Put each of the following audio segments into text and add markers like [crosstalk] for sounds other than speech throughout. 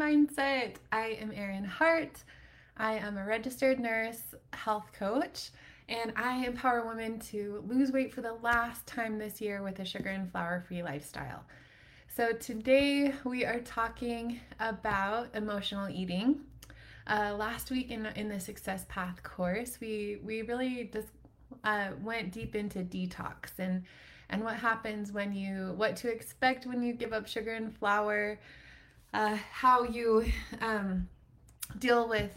Mindset. I am Erin Hart. I am a registered nurse, health coach, and I empower women to lose weight for the last time this year with a sugar and flour free lifestyle. So, today we are talking about emotional eating. Uh, last week in, in the Success Path course, we, we really just uh, went deep into detox and and what happens when you what to expect when you give up sugar and flour uh, how you um, deal with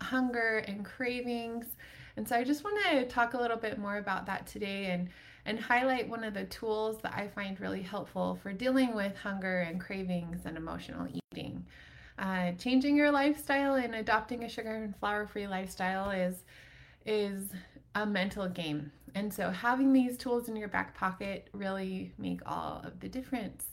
hunger and cravings. And so I just want to talk a little bit more about that today and and highlight one of the tools that I find really helpful for dealing with hunger and cravings and emotional eating. Uh, changing your lifestyle and adopting a sugar and flour free lifestyle is is a mental game. And so having these tools in your back pocket really make all of the difference.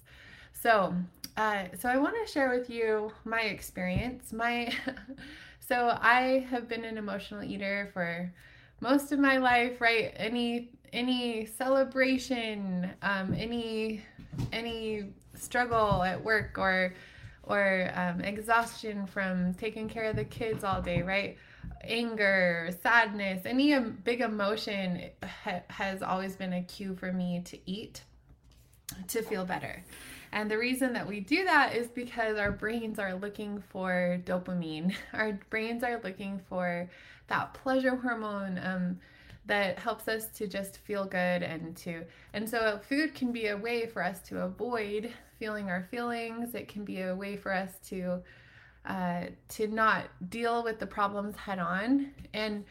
So, uh, so I want to share with you my experience. My [laughs] so I have been an emotional eater for most of my life. Right? Any any celebration, um, any any struggle at work or or um, exhaustion from taking care of the kids all day. Right? Anger, sadness, any um, big emotion ha- has always been a cue for me to eat to feel better. And the reason that we do that is because our brains are looking for dopamine. [laughs] Our brains are looking for that pleasure hormone um, that helps us to just feel good and to and so food can be a way for us to avoid feeling our feelings. It can be a way for us to uh, to not deal with the problems head on and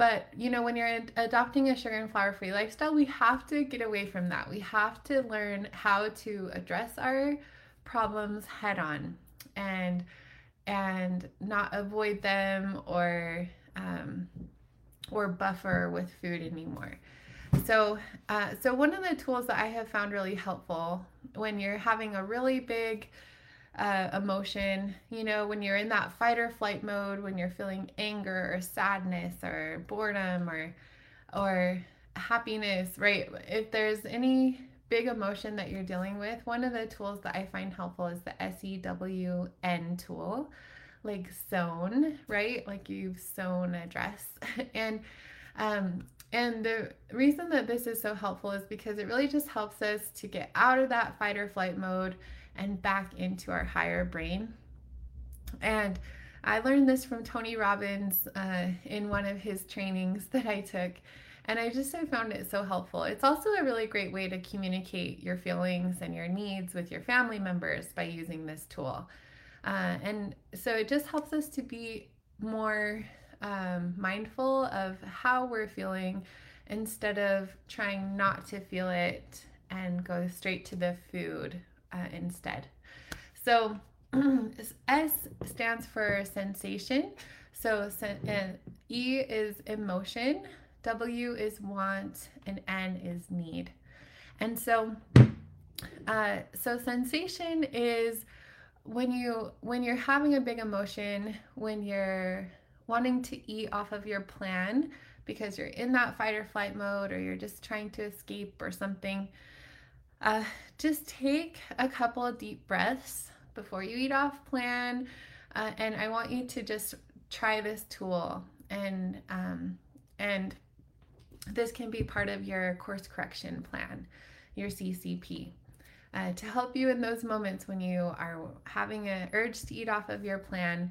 but you know, when you're adopting a sugar and flour free lifestyle, we have to get away from that. We have to learn how to address our problems head on and and not avoid them or um, or buffer with food anymore. So, uh, so one of the tools that I have found really helpful when you're having a really big uh, emotion. You know, when you're in that fight or flight mode, when you're feeling anger or sadness or boredom or or happiness, right? If there's any big emotion that you're dealing with, one of the tools that I find helpful is the SEWN tool, like sewn, right? Like you've sewn a dress. [laughs] and um and the reason that this is so helpful is because it really just helps us to get out of that fight or flight mode and back into our higher brain. And I learned this from Tony Robbins uh, in one of his trainings [laughs] that I took. And I just I found it so helpful. It's also a really great way to communicate your feelings and your needs with your family members by using this tool. Uh, and so it just helps us to be more um, mindful of how we're feeling instead of trying not to feel it and go straight to the food uh, instead. So [clears throat] S stands for sensation. So uh, E is emotion, W is want, and N is need. And so, uh, so sensation is when you when you're having a big emotion, when you're wanting to eat off of your plan because you're in that fight or flight mode, or you're just trying to escape or something uh, just take a couple of deep breaths before you eat off plan. Uh, and I want you to just try this tool and um, and this can be part of your course correction plan, your CCP. Uh, to help you in those moments when you are having an urge to eat off of your plan.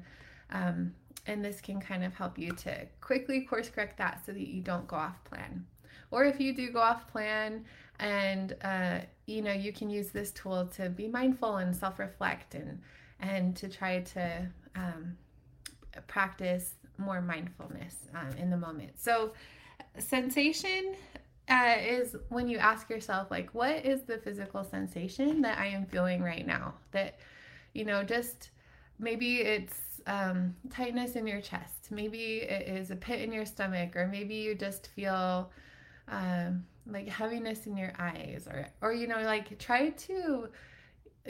Um, and this can kind of help you to quickly course correct that so that you don't go off plan. Or if you do go off plan and uh, you know you can use this tool to be mindful and self-reflect and and to try to um, practice more mindfulness um, in the moment. So sensation uh, is when you ask yourself like what is the physical sensation that i am feeling right now? That you know just maybe it's um, tightness in your chest. Maybe it is a pit in your stomach or maybe you just feel um, like heaviness in your eyes or or you know like try to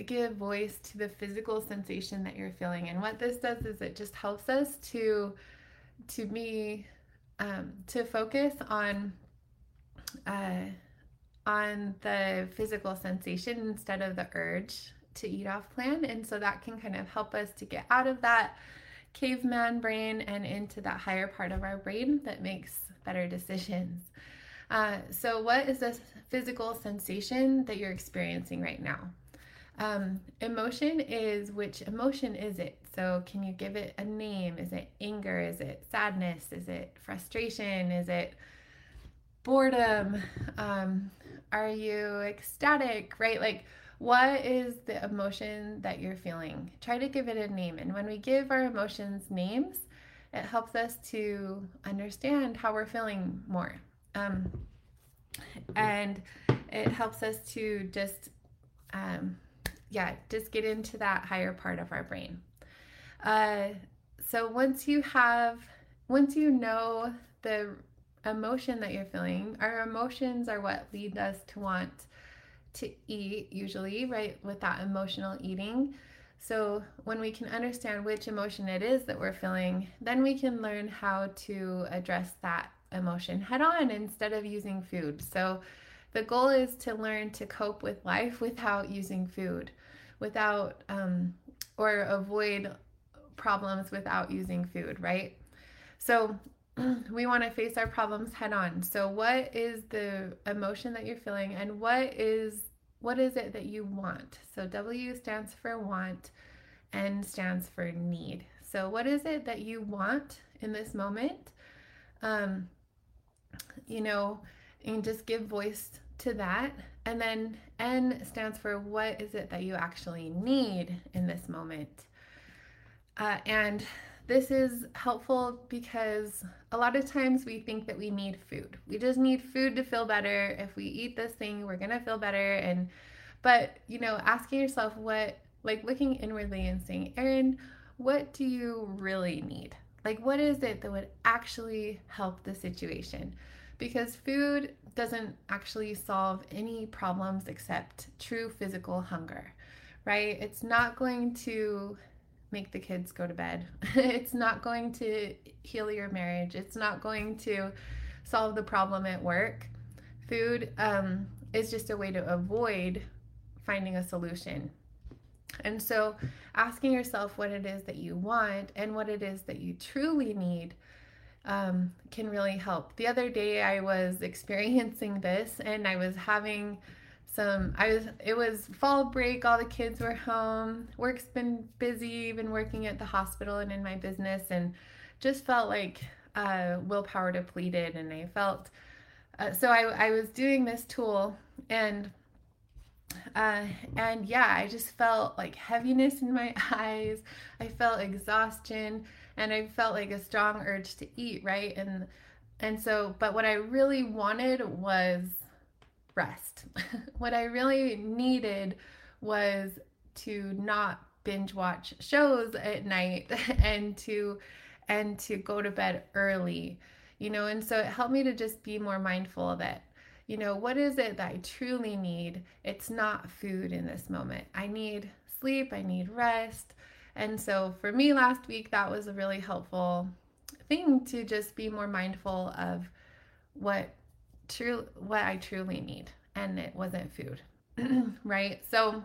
give voice to the physical sensation that you're feeling and what this does is it just helps us to to be um, to focus on uh, on the physical sensation instead of the urge to eat off plan. And so that can kind of help us to get out of that caveman brain and into that higher part of our brain that makes better decisions. Uh, so, what is this physical sensation that you're experiencing right now? Um, emotion is which emotion is it? So, can you give it a name? Is it anger? Is it sadness? Is it frustration? Is it boredom? Um, are you ecstatic? Right? Like, what is the emotion that you're feeling? Try to give it a name. And when we give our emotions names, it helps us to understand how we're feeling more. Um, and it helps us to just, um, yeah, just get into that higher part of our brain. Uh, so once you have, once you know the emotion that you're feeling, our emotions are what lead us to want to eat, usually, right, with that emotional eating. So, when we can understand which emotion it is that we're feeling, then we can learn how to address that emotion head on instead of using food. So, the goal is to learn to cope with life without using food, without, um, or avoid problems without using food, right? So, [clears throat] we want to face our problems head on. So what is the emotion that you're feeling and what is what is it that you want? So W stands for want, N stands for need. So what is it that you want in this moment? Um, you know, and just give voice to that. And then N stands for what is it that you actually need in this moment? Uh, and this is helpful because a lot of times we think that we need food. We just need food to feel better. If we eat this thing, we're going to feel better and but, you know, asking yourself what like looking inwardly and saying, "Erin, what do you really need? Like what is it that would actually help the situation?" Because food doesn't actually solve any problems except true physical hunger, right? It's not going to make the kids go to bed. [laughs] it's not going to heal your marriage. It's not going to solve the problem at work. Food um, is just a way to avoid finding a solution. And so, asking yourself what it is that you want and what it is that you truly need um, can really help. The other day, I was [laughs] experiencing this and I was having some i was it was fall break all the kids were home work's been busy been working at the hospital and in my business and just felt like uh, willpower depleted and i felt uh, so I, I was doing this tool and uh, and yeah i just felt like heaviness in my [laughs] eyes i felt exhaustion and i felt like a strong urge to eat right and and so but what i really wanted was rest. [laughs] what I really needed was to not binge watch shows at night [laughs] and to and to go to bed early. You know, and so it helped me to just be more mindful of that you know, what is it that I truly need? It's not food in this moment. I need sleep, I need rest. And so for me last week that was a really helpful thing to just be more mindful of what true what I truly need, and it wasn't food, [clears throat] right? So,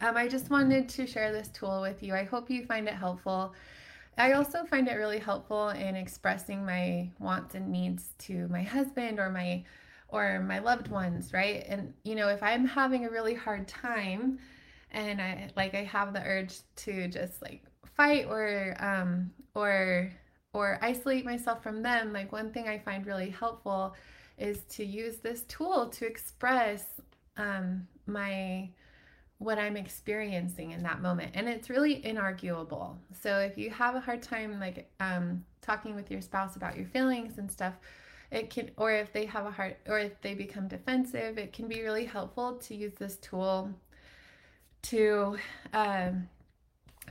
um, I just wanted to share this tool with you. I hope you find it helpful. I also find it really helpful in expressing my wants and needs to my husband or my or my loved ones, right? And you know, if I'm having a really hard time and I like I have the urge to just like fight or um or or isolate myself from them, like one thing I find really helpful is to use this tool to express um, my what I'm experiencing in that moment. And it's really inarguable. So if you have a hard time like um, talking with your spouse about your feelings and stuff, it can or if they have a heart or if they become defensive, it can be really helpful to use this tool to um,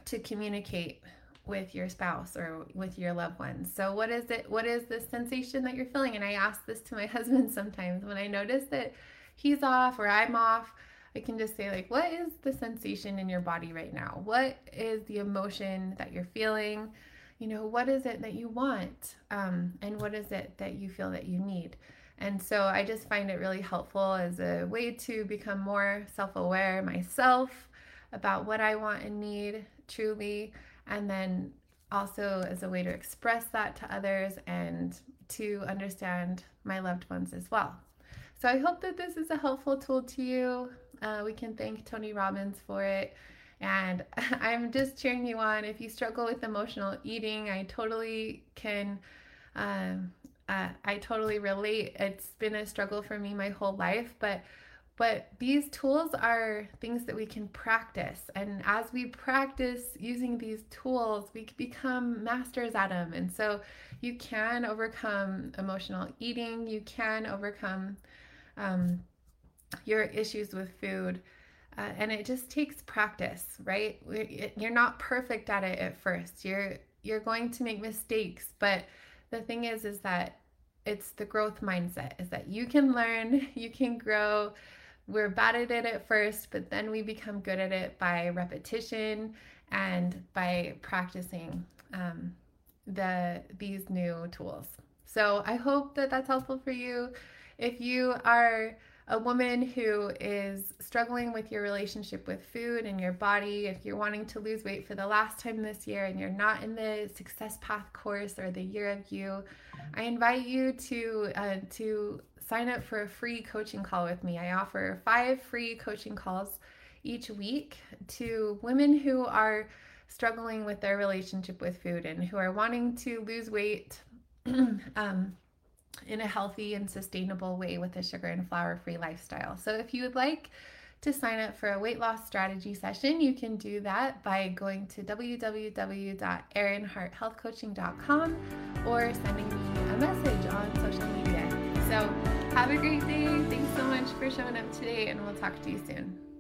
to communicate with your spouse or with your loved ones. So what is it what is the sensation that you're feeling? And I ask this to my [laughs] husband sometimes when I notice that he's off or I'm off, I can just say like what is the sensation in your body right now? What is the emotion that you're feeling? You know, what is it that you want? Um, and what is it that you feel that you need? And so I just find it really helpful as a way to become more self aware myself about what I want and need truly, and then also as a way to express that to others and to understand my loved ones as well. So I hope that this is a helpful tool to you. Uh, we can thank Tony Robbins for it. And [laughs] I'm just cheering you on. If you struggle with emotional eating, I totally can. Um, uh, I totally relate. It's been a struggle for me my whole life, but but these tools are things that we can practice. And as we practice using these tools, we become masters at them. And so you can overcome emotional eating, you can overcome um, your issues with food. Uh, and it just takes practice, right? You're not perfect at it at first. You're you're going to make mistakes, but the thing is is that it's the growth mindset is that you can learn, [laughs] you can grow. We're bad at it at first, but then we become good at it by repetition and by practicing um, the these new tools. So I hope that that's helpful for you. If you are a woman who is struggling with your relationship with food and your body, if you're wanting to lose weight for the last time this year and you're not in the Success Path course or the Year of You, I invite you to uh, to sign up for a free coaching call with me. I offer five free coaching calls each week to women who are struggling with their relationship with food and who are wanting to lose weight. [clears throat] um, in a healthy and sustainable way with a sugar and flour free lifestyle. So, if you would like to sign up for a weight loss strategy session, you can do that by going to www.erinharthealthcoaching.com or sending me a message on social media. So, have a great day. Thanks so much for showing up today, and we'll talk to you soon.